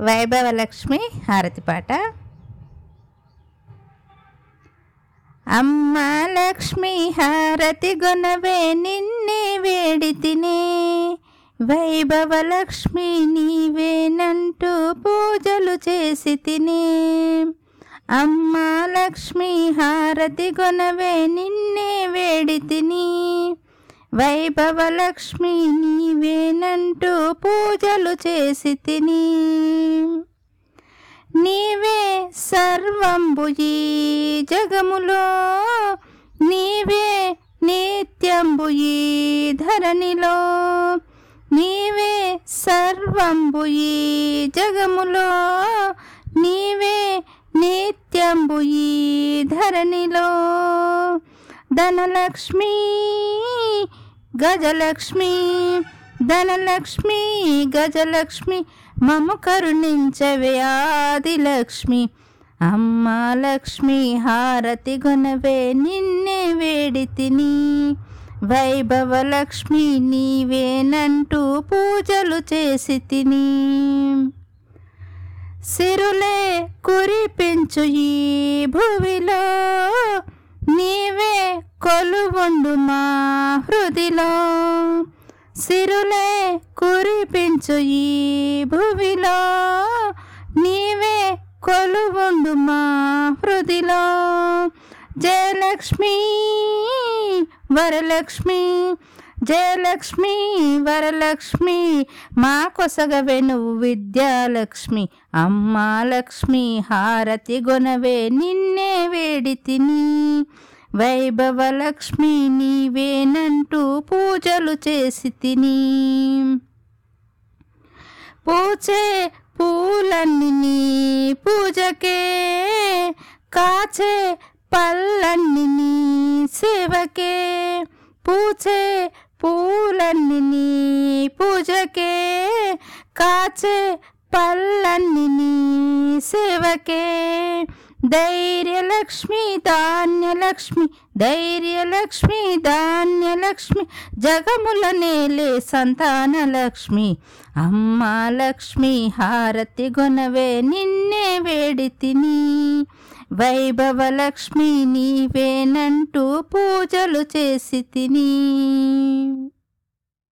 వైభవలక్ష్మి హారతి పాట. అమ్మ లక్ష్మి హారతి గుణవే నిన్నే వేడి తినే వైభవలక్ష్మి నీవేనంటూ పూజలు చేసి తినే. అమ్మ లక్ష్మి హారతి గుణవే నిన్నే వేడితిని. వైభవలక్ష్మి నీవేనంటూ పూజలు చేసి తిని. నీవే సర్వంబుయి జగములో. నీవే నిత్యంబు ధరణిలో. నీవే సర్వంబుయి జగములో. నీవే నిత్యంబు ధరణిలో. ధనలక్ష్మి గజలక్ష్మి ధనలక్ష్మి గజలక్ష్మి మము కరుణించవే ఆదిలక్ష్మి. అమ్మ లక్ష్మి హారతి గుణవే నిన్నే వేడి తిని వైభవలక్ష్మి నీవేనంటూ పూజలు చేసి తిని. సిరులే కురిపించు ఈ భువిలో నీవే కొలువుండు మా హృదిలో. సిరులే కురిపించు ఈ భువిలో. నీవే కొలువుండు మా హృదిలో. జయలక్ష్మి వరలక్ష్మి జయలక్ష్మి వరలక్ష్మి మా కొసగవే నువ్వు విద్యాలక్ష్మి. అమ్మా లక్ష్మి హారతి గుణవే నిన్నే వేడి తిని. వైభవలక్ష్మి నీవేనంటూ పూజలు చేసి తిని పూచే పూలన్నీ పూజకే కాచే పళ్ళన్నీ సేవకే పూచే పూలన్నీ పూజకే కాచే పళ్ళన్నీ సేవకే. ధైర్యలక్ష్మి ధాన్యలక్ష్మి ధైర్యలక్ష్మి ధాన్యలక్ష్మి జగముల నేలే సంతానలక్ష్మి. అమ్మ లక్ష్మి హారతి గుణవే నిన్నే వేడి తిని. వైభవలక్ష్మి నీవేనంటూ పూజలు చేసి తిని.